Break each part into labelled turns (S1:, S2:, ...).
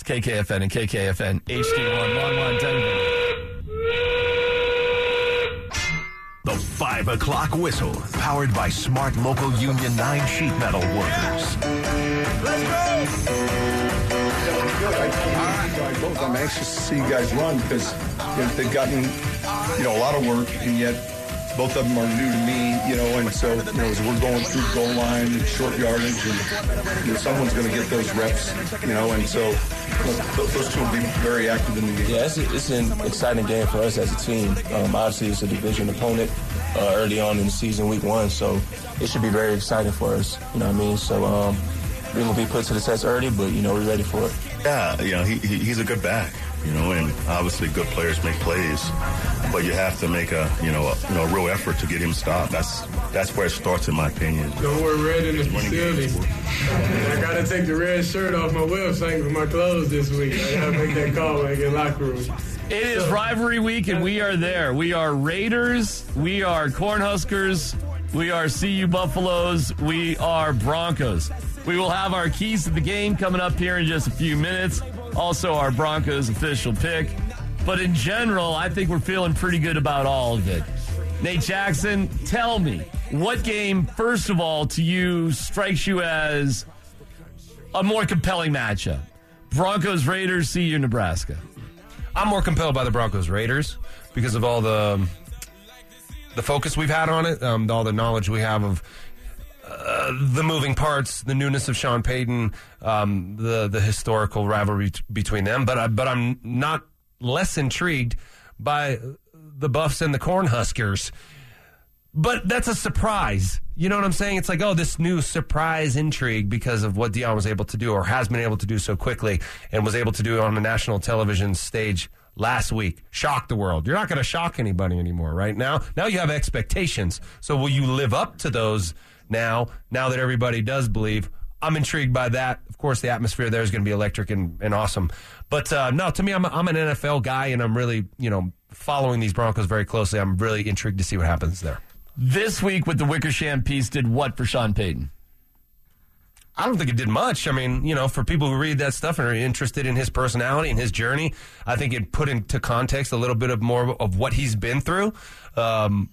S1: It's KKFN and KKFN HD1 Longmont Denver.
S2: The 5 o'clock whistle, powered by Smart Local Union 9 sheet metal workers.
S3: Let's Both. I'm anxious to see you guys run because they've gotten, you know, a lot of work, and yet both of them are new to me, you know, and so, you know, as we're going through goal line and short yardage, and you know, someone's going to get those reps, you know, and so look, those two will be very active in the game.
S4: Yeah, it's, a, it's an exciting game for us as a team. Um, obviously, it's a division opponent uh, early on in the season, week one, so it should be very exciting for us, you know what I mean? So, um, we will be put to the test early, but, you know, we're ready for it.
S5: Yeah, you know, he, he, he's a good back, you know, and obviously good players make plays, but you have to make a, you know, a, you know, a real effort to get him stopped. That's that's where it starts, in my opinion.
S6: Don't wear red in the facility. I got to take the red shirt off my website with my clothes this week. I got to make that call when I get locker room.
S1: It is rivalry week, and we are there. We are Raiders. We are Cornhuskers. We are CU Buffaloes. We are Broncos. We will have our keys to the game coming up here in just a few minutes. Also, our Broncos official pick. But in general, I think we're feeling pretty good about all of it. Nate Jackson, tell me what game, first of all, to you strikes you as a more compelling matchup? Broncos Raiders, CU Nebraska.
S7: I'm more compelled by the Broncos Raiders because of all the the focus we've had on it, um, all the knowledge we have of the moving parts, the newness of Sean Payton, um, the the historical rivalry t- between them. But I, but I'm not less intrigued by the Buffs and the Cornhuskers. But that's a surprise. You know what I'm saying? It's like, oh, this new surprise intrigue because of what Deion was able to do or has been able to do so quickly and was able to do on the national television stage last week. Shock the world. You're not going to shock anybody anymore, right? Now, now you have expectations. So will you live up to those now, now that everybody does believe? I'm intrigued by that. Of course, the atmosphere there is going to be electric and, and awesome. But uh, no, to me, I'm, I'm an NFL guy, and I'm really, you know, following these Broncos very closely. I'm really intrigued to see what happens there.
S1: This week with the Wickersham piece did what for Sean Payton?
S7: I don't think it did much. I mean, you know, for people who read that stuff and are interested in his personality and his journey, I think it put into context a little bit of more of what he's been through, um,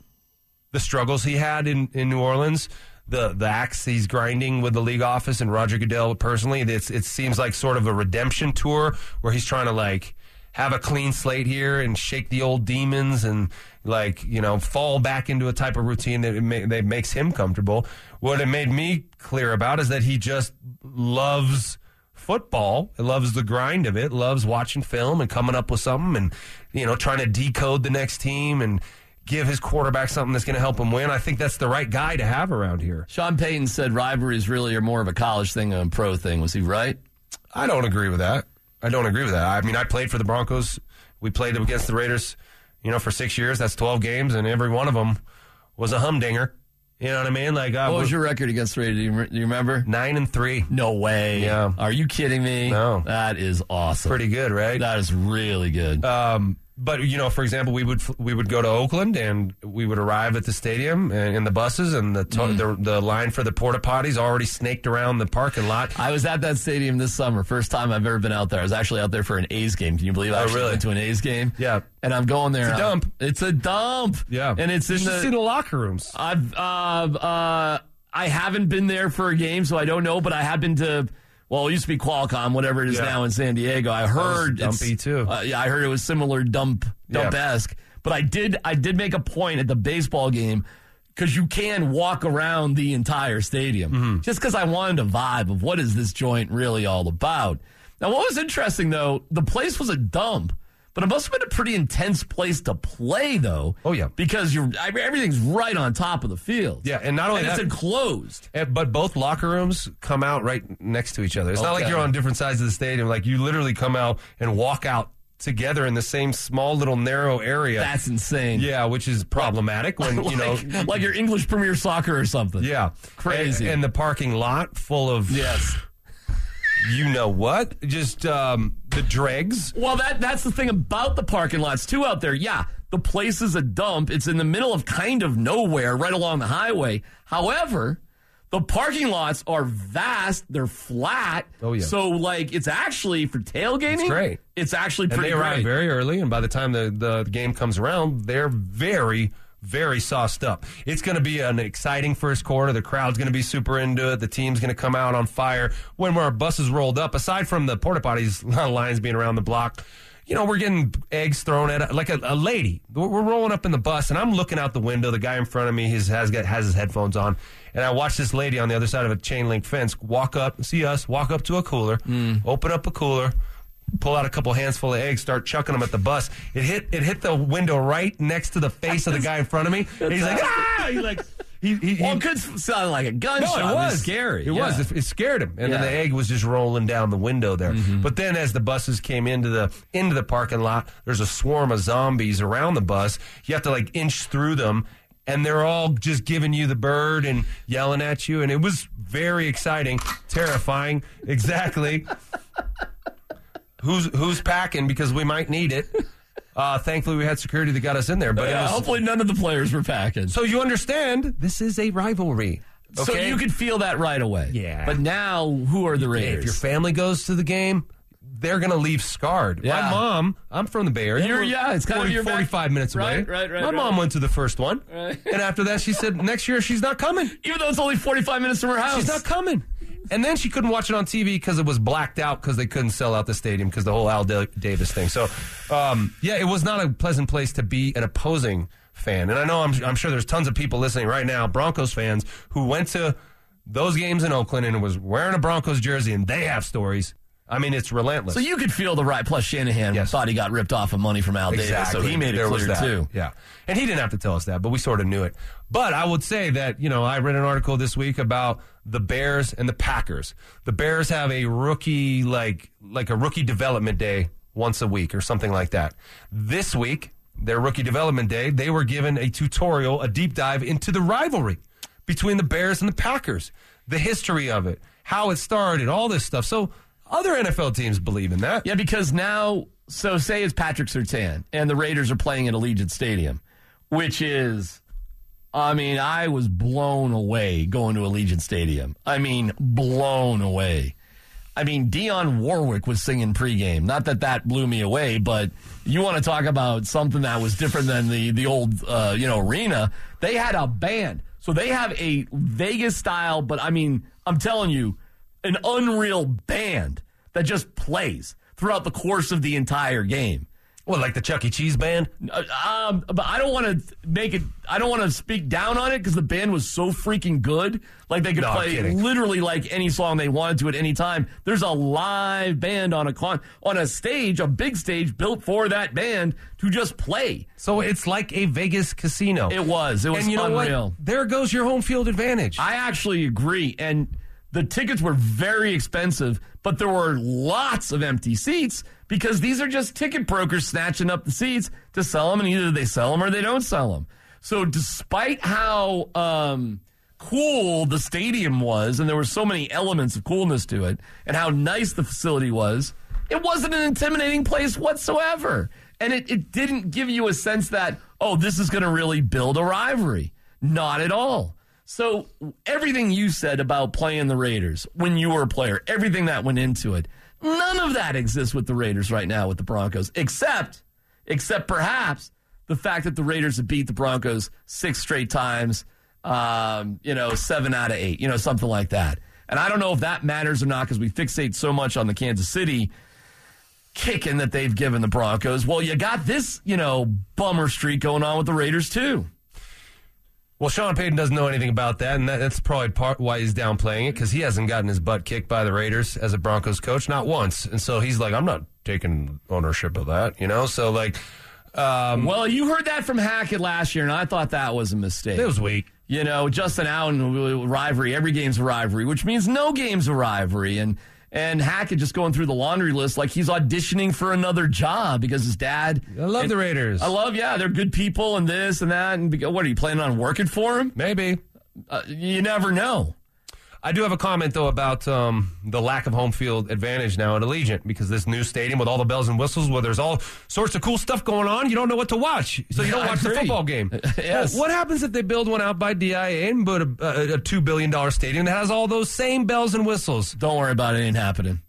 S7: the struggles he had in, in New Orleans, the the axe he's grinding with the league office and Roger Goodell personally. It's, it seems like sort of a redemption tour where he's trying to like have a clean slate here and shake the old demons and like you know fall back into a type of routine that, ma- that makes him comfortable. What it made me clear about is that he just loves football, loves the grind of it, loves watching film and coming up with something and you know trying to decode the next team and give his quarterback something that's going to help him win. I think that's the right guy to have around here.
S1: Sean Payton said rivalries really are more of a college thing than a pro thing. Was he right?
S7: I don't agree with that. I don't agree with that. I mean, I played for the Broncos. We played against the Raiders, you know, for six years. That's 12 games, and every one of them was a humdinger. You know what I mean? Like, uh,
S1: what was your record against the Raiders? Do you, do you remember?
S7: Nine and three.
S1: No way.
S7: Yeah.
S1: Are you kidding me?
S7: No.
S1: That is awesome.
S7: Pretty good, right?
S1: That is really good.
S7: Um, but you know, for example, we would we would go to Oakland and we would arrive at the stadium and in the buses and the, to-
S1: Mm.
S7: the the line for the porta potties already snaked around the parking lot.
S1: I was at that stadium this summer. First time I've ever been out there. I was actually out there for an A's game. Can you believe I
S7: Oh, really?
S1: went to an A's game?
S7: Yeah.
S1: And I'm going there.
S7: It's a dump.
S1: It's a dump.
S7: Yeah,
S1: And it's in
S7: you
S1: the.
S7: see the locker rooms.
S1: I've uh, uh, I haven't been there for a game, so I don't know. But I have been to. Well, it used to be Qualcomm, whatever it is
S7: Yeah.
S1: now in San Diego. I heard it's-
S7: dumpy, too.
S1: Uh, yeah, I heard it was similar dump dump esque. But I did I did make a point at the baseball game because you can walk around the entire stadium
S7: Mm-hmm.
S1: just because I wanted a vibe of what is this joint really all about. Now, what was interesting though, the place was a dump. But it must have been a pretty intense place to play, though.
S7: Oh, yeah.
S1: because you're I mean, everything's right on top of the field.
S7: Yeah, and not only
S1: and
S7: that-
S1: it's enclosed.
S7: Eh, But both locker rooms come out right next to each other. It's not like you're on different sides of the stadium. Like you literally come out and walk out together in the same small little narrow area.
S1: That's insane.
S7: yeah, which is problematic when you know.
S1: like, like your English Premier Soccer or something.
S7: Yeah,
S1: Crazy.
S7: And, and the parking lot full of
S1: Yes.
S7: You know what? Just um, the dregs.
S1: Well, that that's the thing about the parking lots too out there. Yeah, the place is a dump. It's in the middle of kind of nowhere, right along the highway. However, The parking lots are vast. They're flat.
S7: Oh, yeah.
S1: So like it's actually for tailgating.
S7: It's great.
S1: It's actually
S7: and
S1: pretty
S7: they arrive
S1: great.
S7: very early, and by the time the, the game comes around, they're very, very sauced up. It's going to be an exciting first quarter. The crowd's going to be super into it. The team's going to come out on fire. When our buses rolled up, aside from the porta potties lines being around the block, you know, we're getting eggs thrown at like a, a lady. We're, rolling up in the bus, and I'm looking out the window. The guy in front of me his, has got, has his headphones on, and I watch this lady on the other side of a chain link fence walk up, see us, walk up to a cooler, hmm. open up a cooler, pull out a couple hands full of eggs, start chucking them at the bus. It hit it hit the window right next to the face of the guy in front of me. And he's like, ah! He's like, he, he, he-
S1: well, it could sound like a
S7: no, it was
S1: scary.
S7: It was. It, it scared him, and then the egg was just rolling down the window there. But then, as the buses came into the into the parking lot, there's a swarm of zombies around the bus. You have to like inch through them, and they're all just giving you the bird and yelling at you, and it was very exciting, terrifying. Exactly. who's who's packing because we might need it. Uh, thankfully, we had security that got us in there, but
S1: Yeah,
S7: was,
S1: hopefully none of the players were packing.
S7: so you understand this is a rivalry.
S1: So you could feel that right away.
S7: Yeah.
S1: But now, who are the Raiders?
S7: If your family goes to the game, they're going to leave scarred.
S1: Yeah.
S7: My mom, I'm from the Bay Area.
S1: You're- yeah, it's kind of
S7: 40
S1: your back-
S7: 45 minutes away.
S1: Right, right, right,
S7: My
S1: right.
S7: mom went to the first one. And after that, she said next year she's not coming.
S1: Even though it's only 45 minutes from her house.
S7: She's not coming. And then she couldn't watch it on TV because it was blacked out because they couldn't sell out the stadium because the whole Al Davis thing. So, um, yeah, it was not a pleasant place to be an opposing fan. And I know I'm, I'm sure there's tons of people listening right now, Broncos fans, who went to those games in Oakland and was wearing a Broncos jersey, and they have stories. I mean, it's relentless.
S1: So you could feel the right. Plus, Shanahan
S7: Yes.
S1: thought he got ripped off of money from Al Davis, so he made it
S7: There was
S1: clear
S7: that.
S1: too.
S7: Yeah, and he didn't have to tell us that, but we sort of knew it. But I would say that you know I read an article this week about the Bears and the Packers. The Bears have a rookie like like a rookie development day once a week or something like that. This week, their rookie development day, they were given a tutorial, a deep dive into the rivalry between the Bears and the Packers, the history of it, how it started, all this stuff. So other NFL teams believe in that.
S1: Yeah, because now, so say it's Patrick Surtain, and the Raiders are playing at Allegiant Stadium, which is, I mean, I was blown away going to Allegiant Stadium. I mean, blown away. I mean, Dionne Warwick was singing pregame. Not that that blew me away, but you want to talk about something that was different than the the old uh, you know arena. They had a band, so they have a Vegas style. But I mean, I'm telling you, an unreal band that just plays throughout the course of the entire game.
S7: What, like the Chuck E. Cheese band?
S1: Uh, um, but I don't want to make it. I don't want to speak down on it because the band was so freaking good. Like they could
S7: No,
S1: play literally like any song they wanted to at any time. There's a live band on a con on a stage, a big stage built for that band to just play.
S7: So it's like a Vegas casino.
S1: It was. It was
S7: and you know
S1: unreal.
S7: what? There goes your home field advantage.
S1: I actually agree. And the tickets were very expensive, but there were lots of empty seats because these are just ticket brokers snatching up the seats to sell them, and either they sell them or they don't sell them. So, despite how um, cool the stadium was, and there were so many elements of coolness to it, and how nice the facility was, it wasn't an intimidating place whatsoever. And it, it didn't give you a sense that, oh, this is going to really build a rivalry. Not at all. So everything you said about playing the Raiders when you were a player, everything that went into it, none of that exists with the Raiders right now with the Broncos, except, except perhaps the fact that the Raiders have beat the Broncos six straight times, um, you know, seven out of eight, you know, something like that. And I don't know if that matters or not because we fixate so much on the Kansas City kicking that they've given the Broncos. Well, you got this, you know, bummer streak going on with the Raiders too.
S7: Well, Sean Payton doesn't know anything about that, and that, that's probably part why he's downplaying it because he hasn't gotten his butt kicked by the Raiders as a Broncos coach, not once. And so he's like, I'm not taking ownership of that, you know? So, like, um,
S1: Well, you heard that from Hackett last year, and I thought that was a mistake.
S7: it was weak.
S1: you know, Justin Allen rivalry. Every game's a rivalry, which means no game's a rivalry. And and Hackett just going through the laundry list like he's auditioning for another job because his dad.
S7: I love
S1: and-
S7: the Raiders.
S1: I love, yeah, they're good people and this and that. And what are you planning on working for him?
S7: Maybe.
S1: Uh, you never know.
S7: I do have a comment though about um, the lack of home field advantage now at Allegiant because this new stadium with all the bells and whistles, where there's all sorts of cool stuff going on, you don't know what to watch, so you don't
S1: I
S7: watch the football game.
S1: Yes.
S7: Well, what happens if they build one out by DIA and put a, a, a two billion dollar stadium that has all those same bells and whistles?
S1: Don't worry about it. Ain't happening.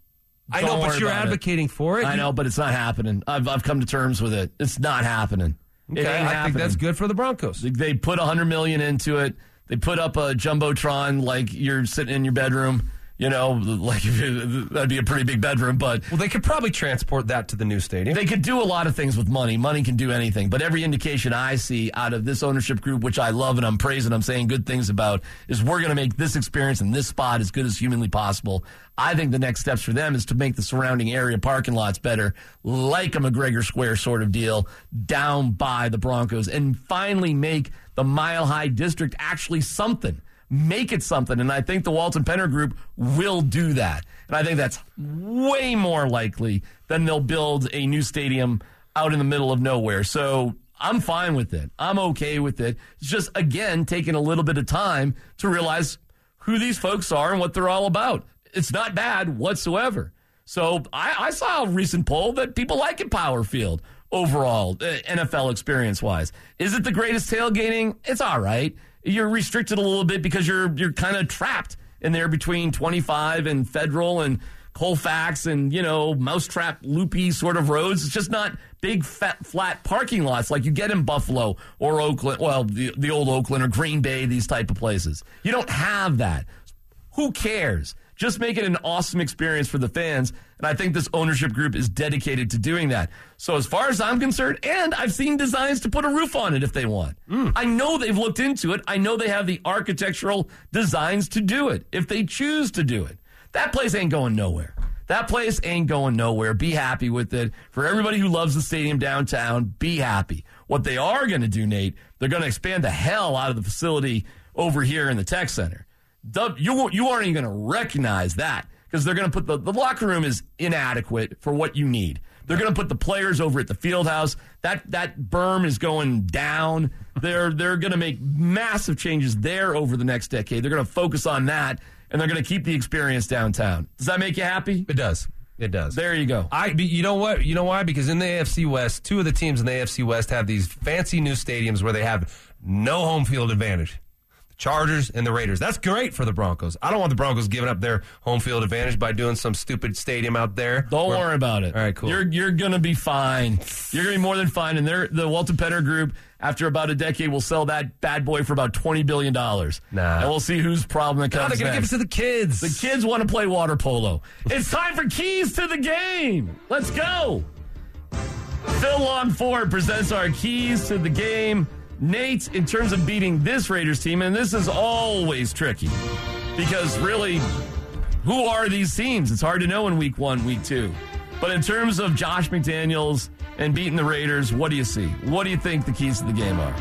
S7: I
S1: Don't
S7: know, but you're
S1: about it.
S7: advocating for it.
S1: I know, but it's not happening. I've I've come to terms with it. It's not happening. It
S7: Okay, I think that's good for the Broncos.
S1: They put a hundred million into it. They put up a jumbotron like you're sitting in your bedroom. You know, like that'd be a pretty big bedroom, but
S7: Well, they could probably transport that to the new stadium.
S1: they could do a lot of things with money. Money can do anything. But every indication I see out of this ownership group, which I love and I'm praising, I'm saying good things about, is we're going to make this experience in this spot as good as humanly possible. I think the next steps for them is to make the surrounding area parking lots better, like a McGregor Square sort of deal, down by the Broncos, and finally make the Mile High District actually something make it something. And I think the Walton Penner Group will do that. And I think that's way more likely than they'll build a new stadium out in the middle of nowhere. So I'm fine with it. I'm okay with it. It's just, again, taking a little bit of time to realize who these folks are and what they're all about. It's not bad whatsoever. So I, I saw a recent poll that people like Empower Field overall, uh, NFL experience wise. Is it the greatest tailgating? It's all right. You're restricted a little bit because you're you're kind of trapped in there between 25 and Federal and Colfax and you know mousetrap loopy sort of roads. It's just not big fat flat parking lots like you get in Buffalo or Oakland. Well, the the old Oakland or Green Bay, these type of places. You don't have that. Who cares? Just make it an awesome experience for the fans. And I think this ownership group is dedicated to doing that. So, as far as I'm concerned, and I've seen designs to put a roof on it if they want. Hmm. I know they've looked into it. I know they have the architectural designs to do it if they choose to do it. That place ain't going nowhere. That place ain't going nowhere. Be happy with it. For everybody who loves the stadium downtown, be happy. What they are going to do, Nate, they're going to expand the hell out of the facility over here in the tech center. You you aren't even going to recognize that because they're going to put the, the locker room is inadequate for what you need. They're going to put the players over at the field house. That that berm is going down. They're they're going to make massive changes there over the next decade. They're going to focus on that and they're going to keep the experience downtown. Does that make you happy?
S7: It does. It does.
S1: There you go.
S7: I, you know what? You know why? Because in the AFC West, two of the teams in the AFC West have these fancy new stadiums where they have no home field advantage. Chargers and the Raiders. That's great for the Broncos. I don't want the Broncos giving up their home field advantage by doing some stupid stadium out there.
S1: Don't worry about it.
S7: All right, cool.
S1: You're you're gonna be fine. You're gonna be more than fine. And they're the Walton Penner Group, after about a decade, will sell that bad boy for about twenty billion dollars.
S7: Nah.
S1: And we'll see whose problem it comes
S7: they're going to give it to the kids.
S1: The kids want to play water polo. It's time for keys to the game. Let's go. Phil Long Ford presents our keys to the game. Nate, in terms of beating this Raiders team, and this is always tricky because really, who are these teams? It's hard to know in week one, week two. But in terms of Josh McDaniels and beating the Raiders, what do you see? What do you think the keys to the game are?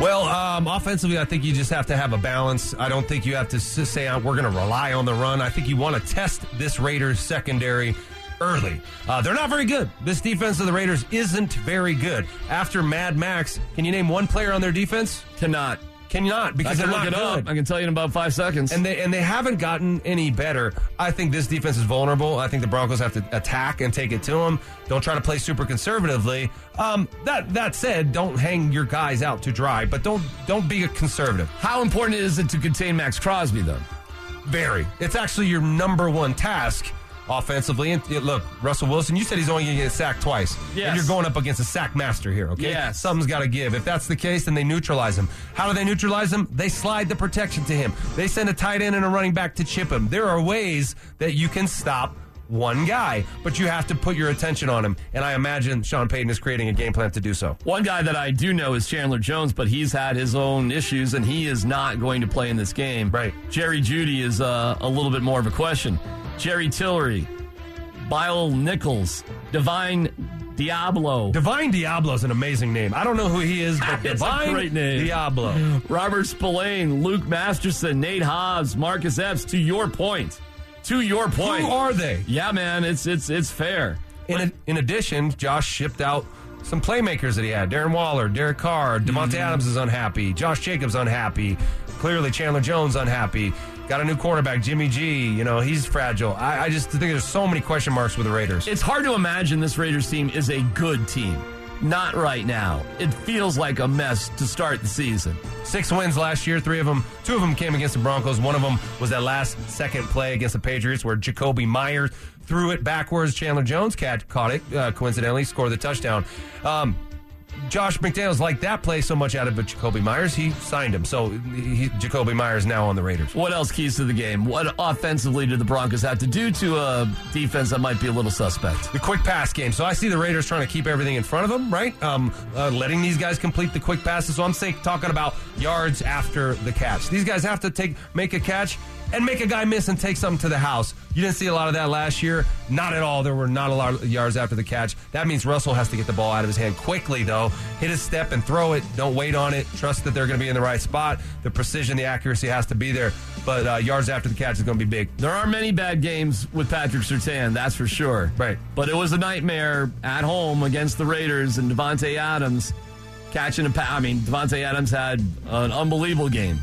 S7: Well, um, offensively, I think you just have to have a balance. I don't think you have to say uh, we're going to rely on the run. I think you want to test this Raiders secondary early. Uh, they're not very good. This defense of the Raiders isn't very good. After Mad Max, can you name one player on their defense?
S1: Cannot.
S7: Cannot because
S1: can
S7: they're
S1: look
S7: not
S1: it
S7: good.
S1: up. I can tell you in about five seconds.
S7: and they and they haven't gotten any better. I think this defense is vulnerable. I think the Broncos have to attack and take it to them. Don't try to play super conservatively. Um, that that said, don't hang your guys out to dry, but don't don't be a conservative.
S1: How important is it to contain Maxx Crosby, though?
S7: Very. It's actually your number one task offensively. And look, Russell Wilson, you said he's only going to get sacked twice.
S1: Yes.
S7: And you're going up against a sack master here, okay?
S1: Yes.
S7: Something's got to give. If that's the case, then they neutralize him. How do they neutralize him? They slide the protection to him. They send a tight end and a running back to chip him. There are ways that you can stop one guy, but you have to put your attention on him. And I imagine Sean Payton is creating a game plan to do so.
S1: One guy that I do know is Chandler Jones, but he's had his own issues and he is not going to play in this game.
S7: Right.
S1: Jerry Jeudy is uh, a little bit more of a question. Jerry Tillery, Bilal Nichols, Divine Deablo,
S7: Divine Deablo is an amazing name. I don't know who he is, but
S1: It's a
S7: Divine
S1: great name.
S7: Diablo.
S1: Robert Spillane, Luke Masterson, Nate Hobbs, Marcus Epps. To your point, to your point,
S7: Who are they?
S1: Yeah, man, it's it's it's fair.
S7: In, in addition, Josh shipped out some playmakers that he had. Darren Waller, Derek Carr, Davante mm. Adams is unhappy. Josh Jacobs unhappy. Clearly, Chandler Jones unhappy. Got a new quarterback, Jimmy G. You know, he's fragile. I, I just think there's so many question marks with the Raiders.
S1: It's hard to imagine this Raiders team is a good team. Not right now. It feels like a mess to start the season.
S7: Six wins last year. Three of them, two of them came against the Broncos. One of them was that last second play against the Patriots where Jakobi Meyers threw it backwards. Chandler Jones catch, caught it, uh, coincidentally, scored the touchdown. Um, Josh McDaniels liked that play so much out of Jakobi Meyers, he signed him. So he, Jakobi Meyers now on the Raiders.
S1: What else keys to the game? What offensively do the Broncos have to do to a defense that might be a little suspect?
S7: The quick pass game. So I see the Raiders trying to keep everything in front of them, right? Um, uh, letting these guys complete the quick passes. So I'm saying, talking about yards after the catch. These guys have to take make a catch and make a guy miss and take something to the house. You didn't see a lot of that last year. Not at all. There were not a lot of yards after the catch. That means Russell has to get the ball out of his hand quickly, though. Hit his step and throw it. Don't wait on it. Trust that they're going to be in the right spot. The precision, the accuracy has to be there. But uh, yards after the catch is going to be big.
S1: There are many bad games with Patrick Surtain, that's for sure.
S7: Right.
S1: But it was a nightmare at home against the Raiders and Davante Adams catching a pass. I mean, Davante Adams had an unbelievable game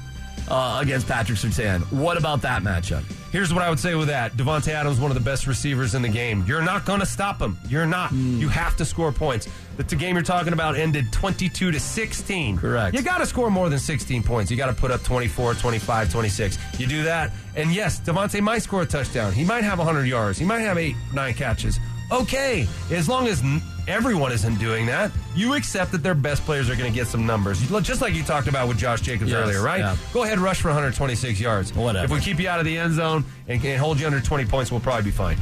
S1: uh, against Patrick Surtain. What about that matchup?
S7: Here's what I would say with that. Davante Adams, one of the best receivers in the game. You're not going to stop him. You're not.
S1: Hmm.
S7: You have to score points. The t- game you're talking about ended 22 to 16.
S1: Correct.
S7: You got to score more than 16 points. You got to put up 24, 25, 26. You do that, and yes, Davante might score a touchdown. He might have 100 yards. He might have eight, nine catches. Okay, as long as everyone isn't doing that, you accept that their best players are going to get some numbers. Just like you talked about with Josh Jacobs
S1: Yes,
S7: earlier, right?
S1: yeah.
S7: Go ahead, rush for 126 yards.
S1: Whatever.
S7: If we keep you out of the end zone and, and hold you under 20 points, we'll probably be fine.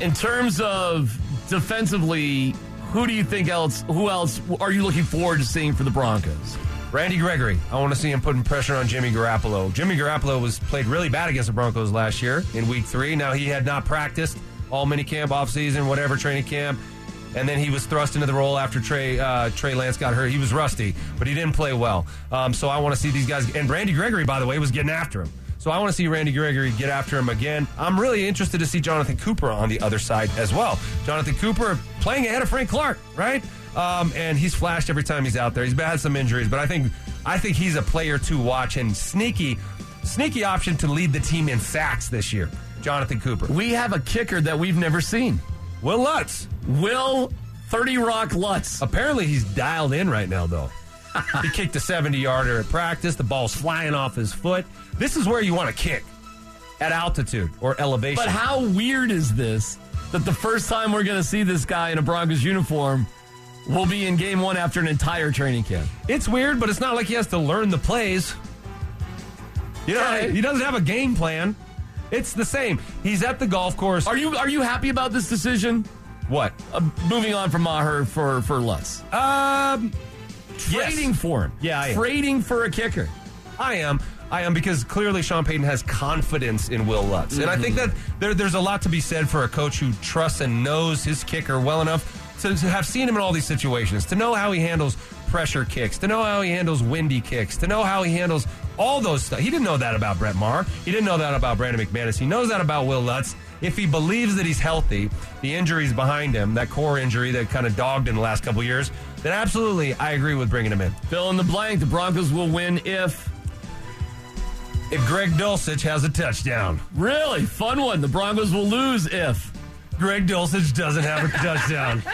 S1: In terms of defensively, who do you think else? Who else are you looking forward to seeing for the Broncos?
S7: Randy Gregory, I want to see him putting pressure on Jimmy Garoppolo. Jimmy Garoppolo was played really bad against the Broncos last year in Week Three. Now he had not practiced all minicamp, offseason, whatever training camp, and then he was thrust into the role after Trey uh, Trey Lance got hurt. He was rusty, but he didn't play well. Um, so I want to see these guys. And Randy Gregory, by the way, was getting after him. So I want to see Randy Gregory get after him again. I'm really interested to see Jonathan Cooper on the other side as well. Jonathan Cooper playing ahead of Frank Clark, right? Um, and he's flashed every time he's out there. He's had some injuries, but I think I think he's a player to watch and sneaky, sneaky option to lead the team in sacks this year. Jonathan Cooper,
S1: We have a kicker that we've never seen.
S7: Wil Lutz.
S1: Will 30 Rock Lutz.
S7: Apparently he's dialed in right now though. he kicked a 70 yarder at practice. The ball's flying off his foot. This is where you want to kick at altitude or elevation.
S1: But how weird is this that the first time we're going to see this guy in a Broncos uniform will be in game one after an entire training camp?
S7: It's weird, but it's not like he has to learn the plays. You know, he doesn't have a game plan. It's the same. He's at the golf course.
S1: Are you are you happy about this decision?
S7: what?
S1: Uh, moving on from Maher for for Lutz,
S7: Um,
S1: trading
S7: yes.
S1: for him,
S7: Yeah, I am.
S1: trading for a kicker.
S7: I am. I am because clearly Sean Payton has confidence in Wil Lutz. And I think that there, there's a lot to be said for a coach who trusts and knows his kicker well enough to, to have seen him in all these situations, to know how he handles pressure kicks, to know how he handles windy kicks, to know how he handles all those stuff. He didn't know that about Brett Maher. He didn't know that about Brandon McManus. He knows that about Wil Lutz. If he believes that he's healthy, the injuries behind him, that core injury that kind of dogged in the last couple years, then absolutely I agree with bringing him in.
S1: Fill in the blank. The Broncos will win if
S7: If Greg Dulcich has a touchdown.
S1: really fun one. The Broncos will lose if.
S7: Greg Dulcich doesn't have a touchdown.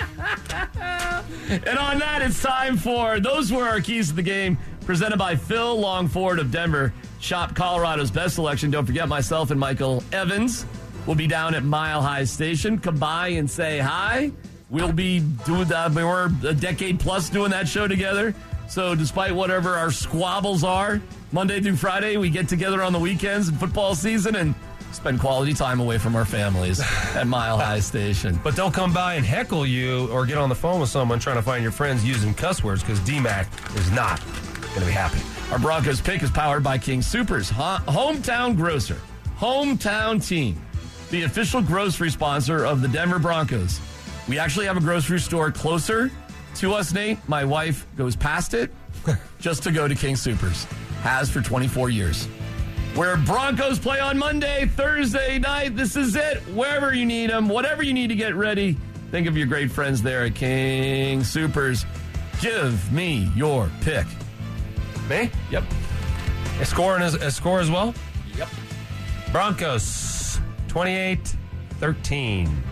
S1: And on that, it's time for those were our keys to the game, presented by Phil Long Ford of Denver. Shop Colorado's best selection. Don't forget myself and Michael Evans will be down at Mile High Station. Come by and say hi. We'll be doing that. We were a decade plus doing that show together. So, despite whatever our squabbles are, Monday through Friday, we get together on the weekends in football season and spend quality time away from our families at Mile High Station.
S7: But don't come by and heckle you or get on the phone with someone trying to find your friends using cuss words because DMAC is not going to be happy.
S1: Our Broncos pick is powered by King Supers, ho- hometown grocer, hometown team, the official grocery sponsor of the Denver Broncos. We actually have a grocery store closer to us, Nate. My wife goes past it just to go to King Supers. Has for 24 years. Where Broncos play on Monday, Thursday night. This is it. Wherever you need them, whatever you need to get ready, think of your great friends there at King Supers. Give me your pick.
S7: Me?
S1: Yep.
S7: A score, and a, a score as well?
S1: Yep.
S7: Broncos 28 13.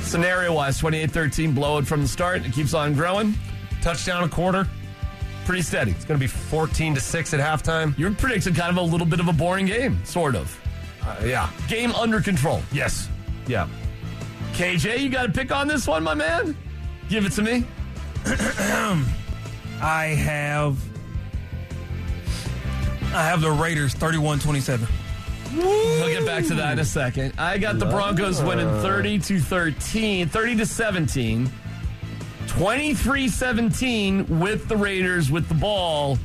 S1: Scenario wise, 28 13, blow it from the start. It keeps on growing.
S7: Touchdown a quarter.
S1: Pretty steady.
S7: It's going to be 14 to 6 at halftime.
S1: You're predicting kind of a little bit of a boring game, sort of.
S7: Uh, yeah.
S1: Game under control.
S7: Yes. Yeah.
S1: KJ, you got to pick on this one, my man? Give it to me.
S8: I have I have the Raiders 31-27.
S1: We'll get back to that in a second. I got the Broncos winning 30 to 13, 30 to 17, 23 17 with the Raiders with the ball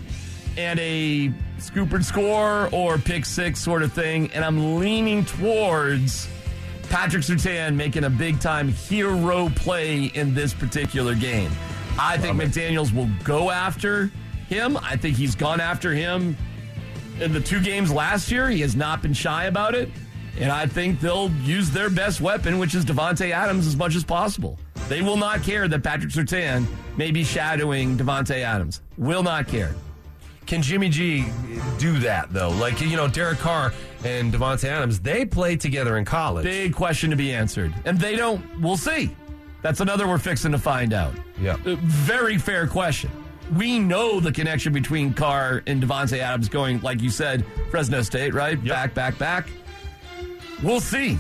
S1: and a scoop and score or pick six sort of thing. And I'm leaning towards Patrick Surtain making a big time hero play in this particular game. I think McDaniels will go after him. I think he's gone after him in the two games last year. He has not been shy about it. And I think they'll use their best weapon, which is Davante Adams, as much as possible. They will not care that Patrick Surtain may be shadowing Davante Adams. Will not care.
S7: Can Jimmy G do that though? Like you know, Derek Carr and Davante Adams, they played together in college.
S1: Big question to be answered. And they don't, we'll see. That's another we're fixing to find out.
S7: Yeah.
S1: Uh, Very fair question. We know the connection between Carr and Devonte Adams going, like you said, Fresno State, right? Back, back, back. We'll see.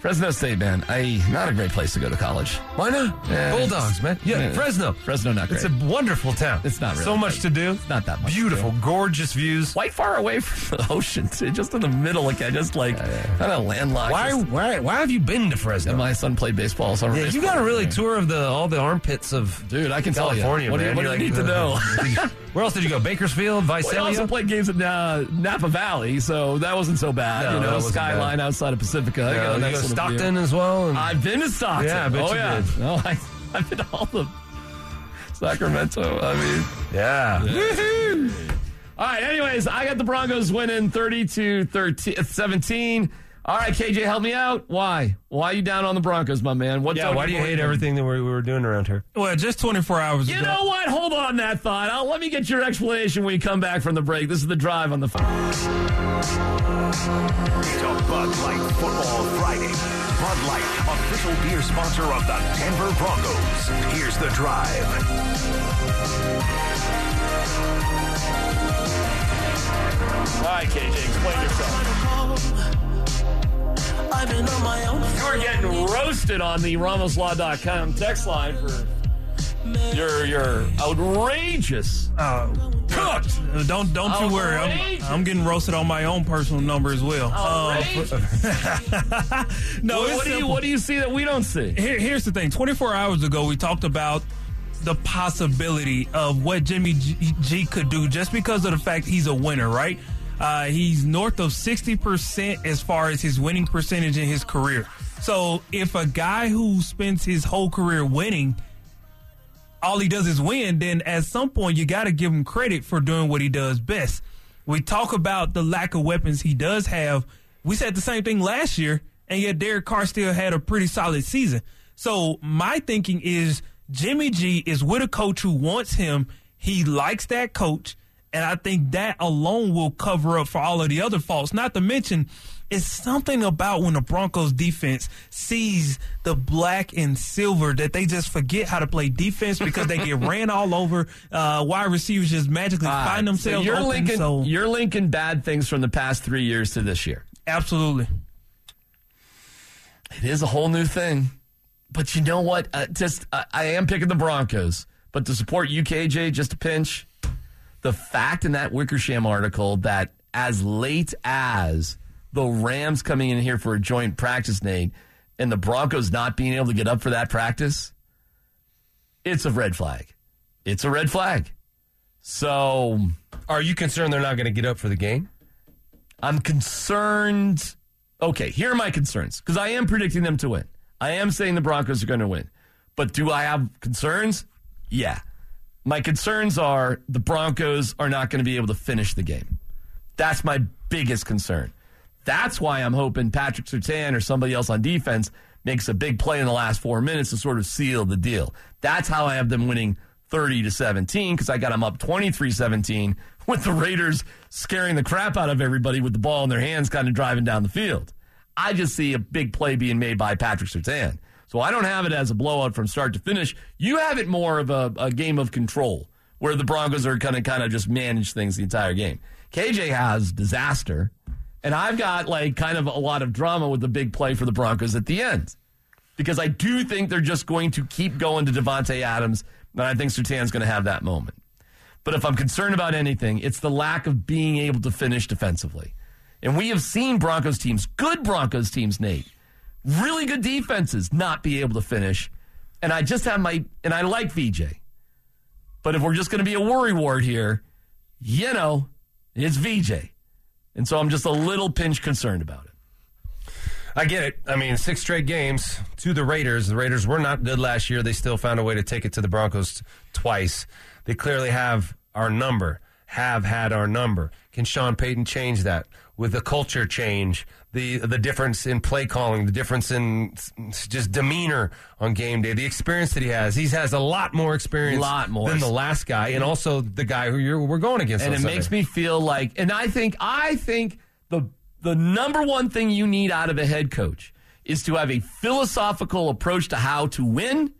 S1: Fresno State, man, I not a great place to go to college.
S7: Why not?
S1: Yeah,
S7: Bulldogs, man. Yeah,
S1: yeah.
S7: Fresno.
S1: Fresno, not great.
S7: It's a wonderful town.
S1: It's not really
S7: so much to do.
S1: It's not that much
S7: Beautiful, gorgeous views.
S1: Quite far away from the ocean, too, just in the middle, like I just like kind of landlocked.
S7: Why?
S1: Just-
S7: Why? Why have you been to Fresno?
S1: And my son played baseball, so
S7: yeah, you got a really tour of the all the armpits of
S1: Dude, I can
S7: California,
S1: tell you. What do you, what do
S7: You're like,
S1: need to know?
S7: Where else did you go? Bakersfield,
S1: Well, he also played games in uh, Napa Valley, so that wasn't so bad.
S7: No,
S1: you know, skyline
S7: bad.
S1: outside of Pacifica. I got a
S7: you
S1: nice
S7: go Stockton as well. and-
S1: I've been to Stockton.
S7: Yeah, I bet
S1: oh
S7: you
S1: yeah.
S7: did.
S1: No, I, I've been to all the Sacramento. I mean,
S7: yeah.
S1: all right. Anyways, I got the Broncos winning 32 13, 17. All right, KJ, help me out. Why? Why are you down on the Broncos, my man? What's
S7: Yeah. Why do you hate everything that we we were doing around here?
S8: Well, just 24 hours ago.
S1: You
S8: ago.
S1: know what? Hold on that thought. I'll, let me get your explanation when you come back from the break. This is the drive on the phone.
S2: It's a Bud Light Football Friday. Bud Light, official beer sponsor of the Denver Broncos. Here's the drive.
S1: All right, KJ, explain yourself. You're getting roasted on the RamosLaw.com text line for your your outrageous
S8: Uh,
S1: cooked.
S8: don't don't you worry. I'm, I'm getting roasted on my own personal number as well. Uh, no,
S1: what, what do you what do you see that we don't see?
S8: Here, here's the thing. 24 hours ago, we talked about the possibility of what Jimmy G, G could do just because of the fact he's a winner, right? Uh, he's north of 60% as far as his winning percentage in his career. So if a guy who spends his whole career winning, all he does is win, then at some point you got to give him credit for doing what he does best. We talk about the lack of weapons he does have. We said the same thing last year, and yet Derek Carr still had a pretty solid season. So my thinking is Jimmy G is with a coach who wants him. He likes that coach. And I think that alone will cover up for all of the other faults. Not to mention, it's something about when the Broncos defense sees the black and silver that they just forget how to play defense because they get ran all over. Uh, wide receivers just magically
S1: All
S8: find themselves
S1: so you're
S8: open.
S1: linking
S8: so
S1: you're linking bad things from the past three years to this year.
S8: absolutely.
S1: It is a whole new thing. But you know what? Uh, just I I am picking the Broncos, but to support UKJ, just a pinch. The fact in that Wickersham article that as late as the Rams coming in here for a joint practice, Nate, and the Broncos not being able to get up for that practice, it's a red flag. It's a red flag. So
S7: Are you concerned they're not going to get up for the game?
S1: I'm concerned. Okay, here are my concerns because I am predicting them to win. I am saying the Broncos are going to win. But do I have concerns? Yeah. My concerns are the Broncos are not going to be able to finish the game. That's my biggest concern. That's why I'm hoping Patrick Surtain or somebody else on defense makes a big play in the last four minutes to sort of seal the deal. That's how I have them winning 30 to 17 because I got them up 23 17 with the Raiders scaring the crap out of everybody with the ball in their hands, kind of driving down the field. I just see a big play being made by Patrick Surtain. So I don't have it as a blowout from start to finish. You have it more of a, a game of control where the Broncos are going to kind of just manage things the entire game. KJ has disaster, and I've got like kind of a lot of drama with the big play for the Broncos at the end because I do think they're just going to keep going to Davante Adams, and I think Surtain's going to have that moment. But if I'm concerned about anything, it's the lack of being able to finish defensively. And we have seen Broncos teams, good Broncos teams, Nate, really good defenses, not be able to finish. And I just have my, and I like VJ. But if we're just going to be a worry ward here, you know, it's VJ. And so I'm just a little pinch concerned about it.
S7: I get it. I mean, six straight games to the Raiders. The Raiders were not good last year. They still found a way to take it to the Broncos twice. They clearly have our number, have had our number. Can Sean Payton change that with the culture change, the the difference in play calling, the difference in just demeanor on game day, the experience that he has? He has a lot more experience,
S1: Lot more.
S7: than the last guy, and also the guy who you're, we're going against.
S1: and it
S7: Sunday.
S1: makes me feel like and i think i think the the number one thing you need out of a head coach is to have a philosophical approach to how to win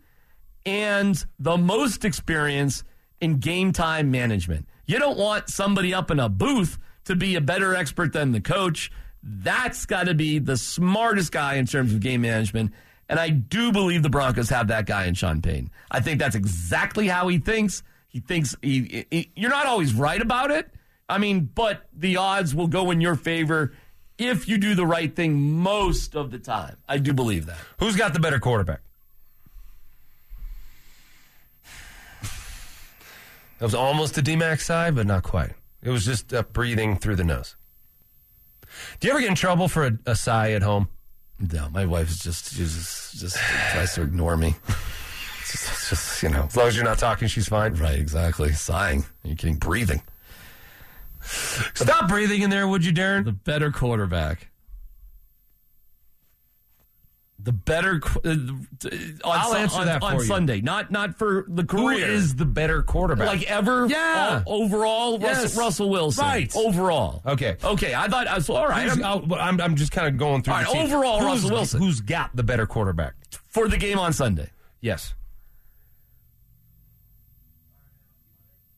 S1: and the most experience in game time management you don't want somebody up in a booth to be a better expert than the coach that's got to be the smartest guy in terms of game management and i do believe the broncos have that guy in sean payne i think that's exactly how he thinks he thinks he, he, you're not always right about it. I mean, but the odds will go in your favor if you do the right thing most of the time. I do believe that.
S7: Who's got the better quarterback? That was almost a DMac side, but not quite. It was just breathing through the nose. Do you ever get in trouble for a, a sigh at home?
S1: No, my wife is just she just just tries to ignore me. It's just, it's just you know,
S7: As long as you're not talking, she's fine.
S1: right? Exactly. Sighing. Are you kidding? Breathing.
S7: Stop breathing in there, would you, Darren?
S1: The better quarterback. The better uh, on,
S7: I'll answer
S1: on-
S7: that
S1: on
S7: you.
S1: Sunday, not not for the
S7: Who
S1: career.
S7: is the better quarterback?
S1: like ever?
S7: Yeah.
S1: Overall,
S7: Yes.
S1: Russell, Russell Wilson.
S7: Right.
S1: Overall.
S7: Okay.
S1: Okay. I thought I was all right. I'm-
S7: I'm, I'm just kind of going through
S1: All right, overall,
S7: Who's-
S1: Russell Wilson.
S7: Who's got the better quarterback?
S1: for the game on Sunday.
S7: Yes.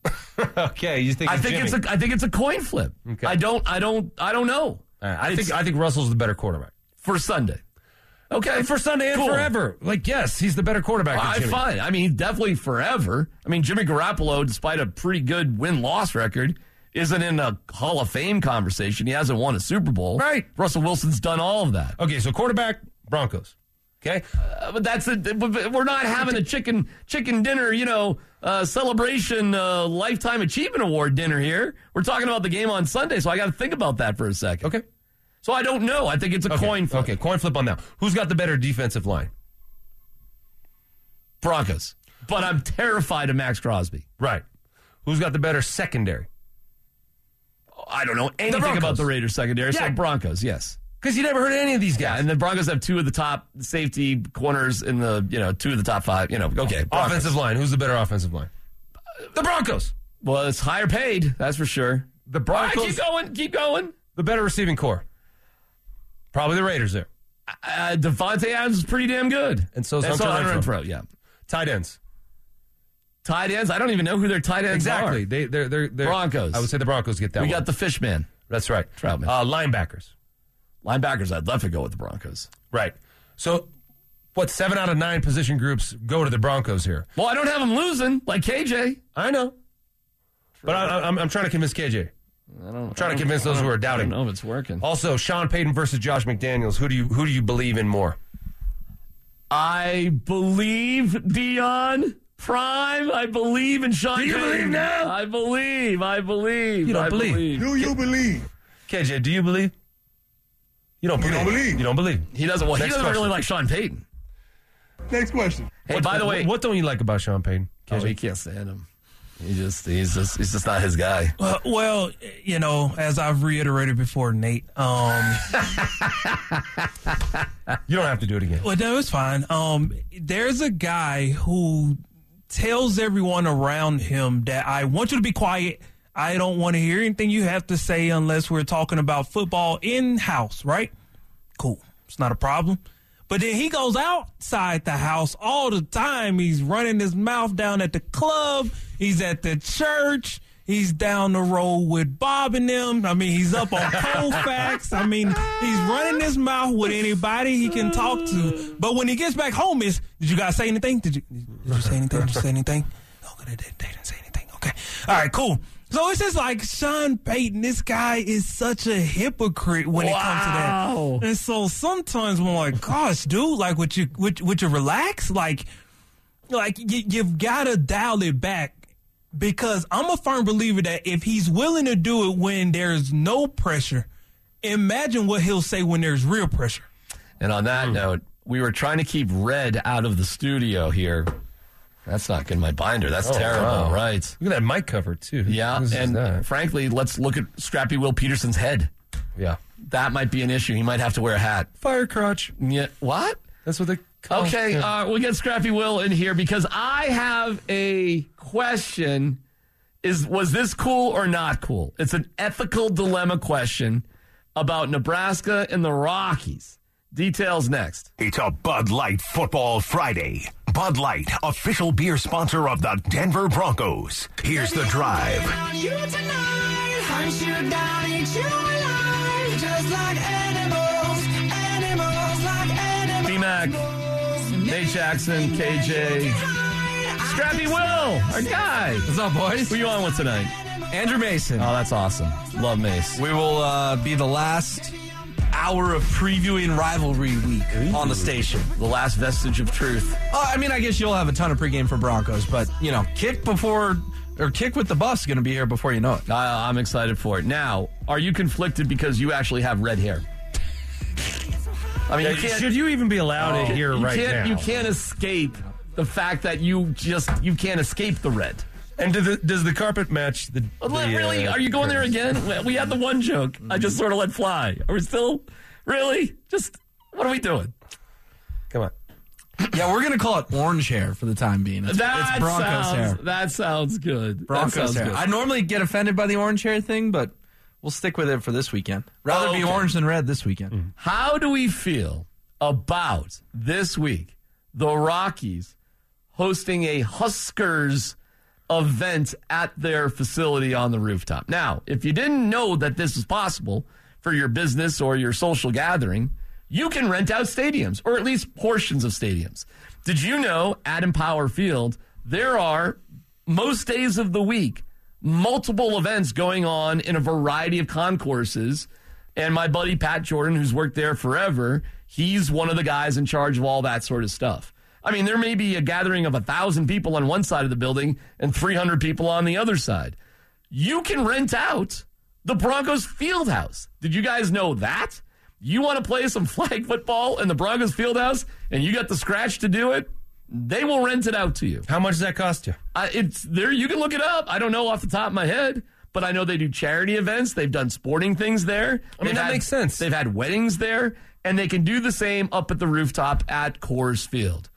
S7: okay, you think
S1: I think
S7: Jimmy.
S1: it's a I think it's a coin flip.
S7: Okay.
S1: I don't I don't I don't know.
S7: Right, I
S1: It's
S7: think I think Russell's the better quarterback.
S1: for Sunday. Okay.
S7: For Sunday and
S1: Cool.
S7: forever. Like, yes, he's the better quarterback than
S1: I fine. I mean, definitely forever. I mean, Jimmy Garoppolo, despite a pretty good win loss record, isn't in a Hall of Fame conversation. He hasn't won a Super Bowl.
S7: Right.
S1: Russell Wilson's done all of that.
S7: Okay, so quarterback, Broncos. Okay?
S1: Uh, but that's a, we're not having a chicken chicken dinner, you know, uh, celebration uh, lifetime achievement award dinner here. We're talking about the game on Sunday, so I got to think about that for a second.
S7: Okay.
S1: So I don't know. I think it's a
S7: Okay.
S1: coin flip.
S7: Okay, coin flip on that. Who's got the better defensive line?
S1: Broncos. But I'm terrified of Maxx Crosby.
S7: Right. Who's got the better secondary?
S1: I don't know anything
S7: Broncos.
S1: about the Raiders secondary.
S7: Yeah.
S1: So Broncos, yes.
S7: Because you never heard of any of these
S1: Yeah,
S7: guys.
S1: and the Broncos have two of the top safety corners in the, you know, two of the top five. You know, okay. Broncos.
S7: offensive line. Who's the better offensive line? The Broncos.
S1: Well, it's higher paid, that's for sure.
S7: The
S1: All right,
S7: Broncos.
S1: keep going, keep going.
S7: The better receiving core. Probably the Raiders there.
S1: Uh, Davante Adams is pretty damn good.
S7: And so is Hunter
S1: all
S7: Renfrow.
S1: Renfrow, yeah.
S7: Tight ends.
S1: Tight ends, I don't even know who their tight ends
S7: Exactly.
S1: are.
S7: They, they're, they're, they're
S1: Broncos.
S7: I would say the Broncos get that
S1: We
S7: one.
S1: got the Fishman.
S7: That's right.
S1: Trautman.
S7: Uh, linebackers.
S1: Linebackers, I'd love to go with the Broncos.
S7: Right. So, what, seven out of nine position groups go to the Broncos here?
S1: Well, I don't have them losing like KJ.
S7: I know. But I, I'm, I'm trying to convince KJ.
S1: I don't,
S7: I'm trying to convince those who are doubting.
S1: I
S7: doubting.
S1: don't know if it's working.
S7: Also, Sean Payton versus Josh McDaniels. Who do you who do you believe in more?
S1: I believe Deion Prime. I believe in Sean.
S7: Do you
S1: Payton.
S7: believe now?
S1: I believe. I believe.
S7: You don't
S1: I
S7: believe.
S3: Do you believe?
S7: KJ, do you believe? You don't believe.
S3: don't believe.
S7: You don't believe.
S1: He doesn't. Well, he
S7: Next
S1: doesn't
S7: question.
S1: really like Sean Payton.
S3: Next question.
S1: Hey, by the way,
S7: what, what don't you like about Sean Payton?
S1: oh, he can't stand him. He just, he's just, he's just not his guy.
S8: Well, you know, as I've reiterated before, Nate. Um,
S7: you don't have to do it again.
S8: well, no, it's fine. Um, there's a guy who tells everyone around him that I want you to be quiet. I don't want to hear anything you have to say unless we're talking about football in house, right? Cool. It's not a problem. But then he goes outside the house all the time. He's running his mouth down at the club. He's at the church. He's down the road with Bob and them. I mean, he's up on Colfax. I mean, he's running his mouth with anybody he can talk to. But when he gets back home, is did you guys say anything? Did you did you say anything? Did you say anything? Okay, they, they didn't say anything. Okay, all right, cool. So it's just like Sean Payton. This guy is such a hypocrite when it comes to that. And so sometimes I'm like, gosh, dude, like, would you would, would you relax? Like, like you, you've got to dial it back because I'm a firm believer that if he's willing to do it when there's no pressure, imagine what he'll say when there's real pressure.
S1: And on that hmm. note, we were trying to keep Red out of the studio here. That's not in my binder. That's terrible,
S7: wow.
S1: right?
S7: Look at that mic cover too.
S1: Yeah,
S7: Whose is
S1: and
S7: that?
S1: frankly, let's look at Scrappy Will Petersen's head.
S7: yeah,
S1: That might be an issue. He might have to wear a hat.
S7: fire crotch.
S1: Yeah, what?
S7: That's what they. Call
S1: Okay,
S7: yeah.
S1: uh, we'll get Scrappy Will in here because I have a question. Is was this cool or not cool? It's an ethical dilemma question about Nebraska and the Rockies. Details next.
S2: It's a Bud Light Football Friday. Bud Light, official beer sponsor of the Denver Broncos. Here's the drive.
S9: You tonight, hunt you down, eat you alive, just like animals, animals like animals.
S1: DMac, Nate Jackson, KJ, Scrappy Will, our guy.
S10: What's up, boys?
S1: Who you on with tonight?
S10: Andrew Mason.
S1: Oh, that's awesome. Love Mace.
S10: We will uh, be the last hour of previewing rivalry week on the station.
S1: The last vestige of truth.
S10: Oh, I mean, I guess you'll have a ton of pregame for Broncos, but you know, kick before or kick with the bus is going to be here before you know it.
S1: I, I'm excited for it. Now, are you conflicted because you actually have red hair? I mean, you.
S7: Should you even be allowed it here
S1: you
S7: right
S1: can't,
S7: now?
S1: You can't escape the fact that you just you can't escape the red.
S7: And do the, does the carpet match the? The,
S1: really?
S7: uh,
S1: Are you going there again? We- We had the one joke. I just sort of let fly. Are we still really? Just what are we doing?
S7: Come on.
S10: Yeah, we're going to call it orange hair for the time being. It's,
S1: That
S10: it's Broncos
S1: sounds,
S10: hair.
S1: That sounds good. That
S10: Broncos
S1: sounds
S10: hair.
S1: good.
S10: I normally get offended by the orange hair thing, but we'll stick with it for this weekend. Rather
S1: Oh,
S10: be orange than red this weekend.
S1: How do we feel about this week the Rockies hosting a Huskers event at their facility on the rooftop? Now, if you didn't know that this is possible for your business or your social gathering, you can rent out stadiums or at least portions of stadiums. Did you know at Empower Field there are most days of the week multiple events going on in a variety of concourses and my buddy Pat Jordan, who's worked there forever, he's one of the guys in charge of all that sort of stuff. I mean, there may be a gathering of a thousand people on one side of the building and 300 people on the other side. You can rent out the Broncos field house. Did you guys know that? You want to play some flag football in the Broncos field house and you got the scratch to do it? They will rent it out to you.
S7: How much does that cost you?
S1: Uh, it's there. You can look it up. I don't know off the top of my head, but I know they do charity events. They've done sporting things there.
S7: I mean,
S1: They've
S7: that
S1: had-
S7: makes sense.
S1: They've had weddings there, and they can do the same up at the rooftop at Coors Field.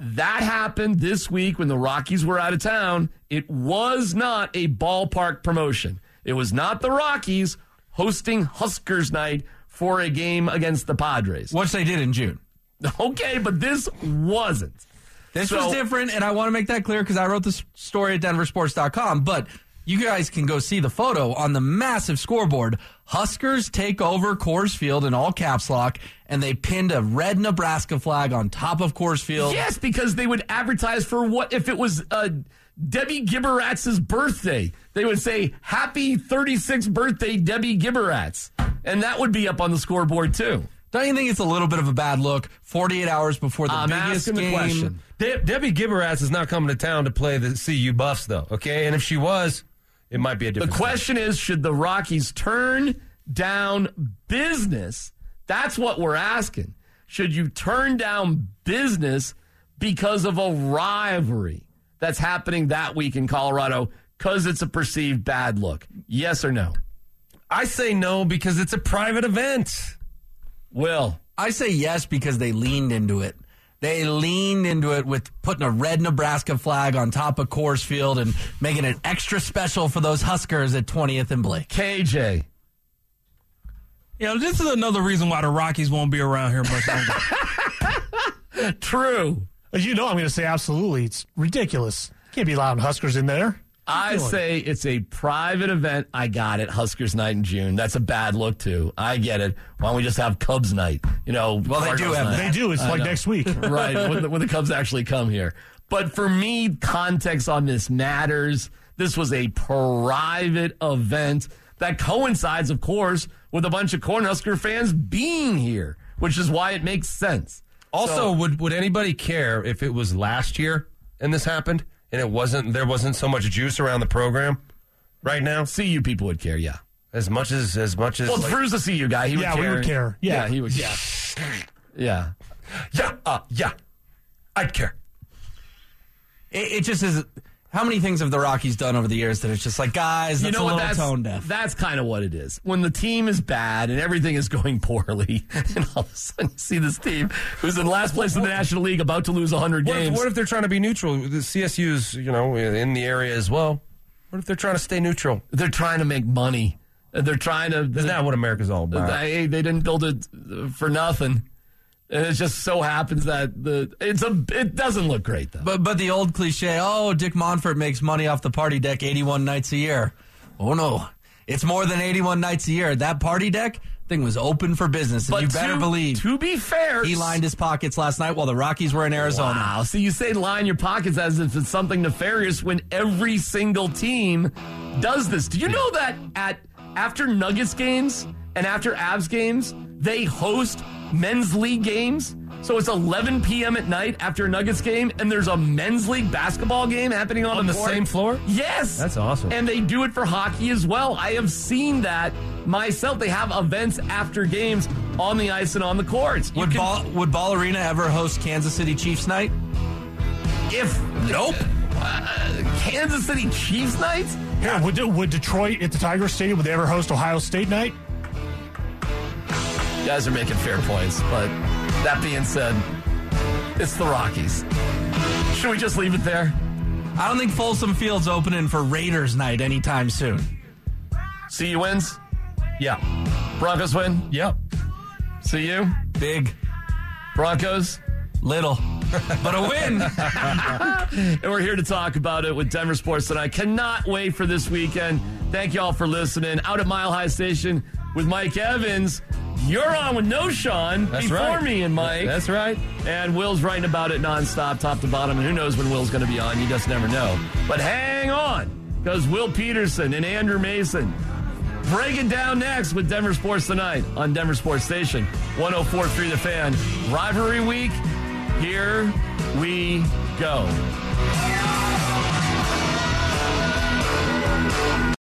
S1: That happened this week when the Rockies were out of town. It was not a ballpark promotion. It was not the Rockies hosting Huskers night for a game against the Padres.
S10: Which they did in June.
S1: Okay, but this wasn't.
S10: This
S1: So-
S10: was different, and I want to make that clear because I wrote this story at denversports.com. But you guys can go see the photo on the massive scoreboard. Huskers take over Coors Field in all caps lock, and they pinned a red Nebraska flag on top of Coors Field.
S1: Yes, because they would advertise for what if it was uh, Debbie Gibberatz's birthday? They would say "Happy 36th birthday, Debbie Gibberatz," and that would be up on the scoreboard too.
S10: Don't you think it's a little bit of a bad look? 48 hours before the
S1: I'm
S10: biggest
S1: asking the
S10: game.
S1: question.
S7: De- Debbie Gibberatz is not coming to town to play the CU Buffs, though. Okay, and if she was, it might be a different.
S1: The question is, should the Rockies turn down business? That's what we're asking. Should you turn down business because of a rivalry that's happening that week in Colorado because it's a perceived bad look? Yes or no?
S7: I say no because it's a private event.
S1: Will.
S10: I say yes because they leaned into it. They leaned into it with putting a red Nebraska flag on top of Coors Field and making it extra special for those Huskers at 20th and Blake.
S1: KJ.
S8: You know, this is another reason why the Rockies won't be around here much longer.
S1: True.
S11: As you know, I'm going to say absolutely. It's ridiculous. Can't be allowing Huskers in there.
S1: I
S11: doing?
S1: say it's a private event. I got it. Huskers night in June. That's a bad look too. I get it. Why don't we just have Cubs night? You know,
S10: Well, they do
S1: Cardinals
S10: have
S1: night.
S11: They do. It's
S1: I
S11: like
S1: know.
S11: next week.
S1: right when the, when the Cubs actually come here. But for me, context on this matters. This was a private event that coincides, of course, with a bunch of Cornhusker fans being here, which is why it makes sense.
S7: Also,
S1: So-
S7: would would anybody care if it was last year and this happened and it wasn't there wasn't so much juice around the program right now?
S1: CU people would care, yeah.
S7: As much as as much as
S1: Well,
S7: like-
S1: Drew's a CU guy. He would
S11: Yeah,
S1: care.
S11: we would care. Yeah.
S1: he would. Yeah, yeah.
S7: yeah, uh, yeah, I'd care.
S10: It, it just is. How many things have the Rockies done over the years that it's just like, guys, that's
S1: you know
S10: a
S1: what?
S10: little
S1: That's
S10: tone deaf?
S1: that's kind of what it is. When the team is bad and everything is going poorly, and all of a sudden you see this team who's in last place in the National League about to lose 100
S7: What if,
S1: games.
S7: what if they're trying to be neutral? The CSU's you know in the area as well. What if they're trying to stay neutral?
S1: they're trying to make money. They're trying to.
S7: Isn't that what America's all about?
S1: They, they didn't build it for nothing. And it just so happens that the it's a it doesn't look great though.
S10: But but the old cliche, oh, Dick Monfort makes money off the party deck 81 nights a year. Oh no, it's more than 81 nights a year. That party deck thing was open for business, and
S1: But
S10: you better
S1: to,
S10: believe
S1: To be fair,
S10: he lined his pockets last night while the Rockies were in Arizona.
S1: Wow. So you say line your pockets as if it's something nefarious when every single team does this. Do you know that at after Nuggets games and after Avs games, they host men's league games? So it's 11 p.m. at night after a Nuggets game, and there's a men's league basketball game happening on,
S7: On the
S1: court.
S7: same floor?
S1: Yes,
S7: That's awesome.
S1: And they do it for hockey as well. I have seen that myself. They have events after games on the ice and on the courts. You
S10: Would
S1: can-
S10: Ball would Ball Arena ever host Kansas City Chiefs night?
S1: if nope, uh, Kansas City Chiefs night.
S11: Yeah, would, would Detroit at the Tiger Stadium, would they ever host Ohio State night?
S1: Guys are making fair points, but that being said, it's the Rockies. Should we just leave it there?
S10: I don't think Folsom Field's opening for Raiders night anytime soon.
S1: CU wins.
S7: Yeah.
S1: Broncos win.
S7: Yep.
S1: CU.
S10: Big,
S1: Broncos.
S10: little, but a win.
S1: And we're here to talk about it with Denver Sports tonight. Cannot wait for this weekend. Thank you all for listening. Out at Mile High Station with Mike Evans. You're on with no Sean
S7: That's
S1: before
S7: right.
S1: me and Mike.
S7: That's right.
S1: And Will's writing about it nonstop, top to bottom. And who knows when Will's going to be on? You just never know. But hang on, because Will Petersen and Andrew Mason breaking down next with Denver Sports Tonight on Denver Sports Station 1043 The Fan. Rivalry Week, here we go.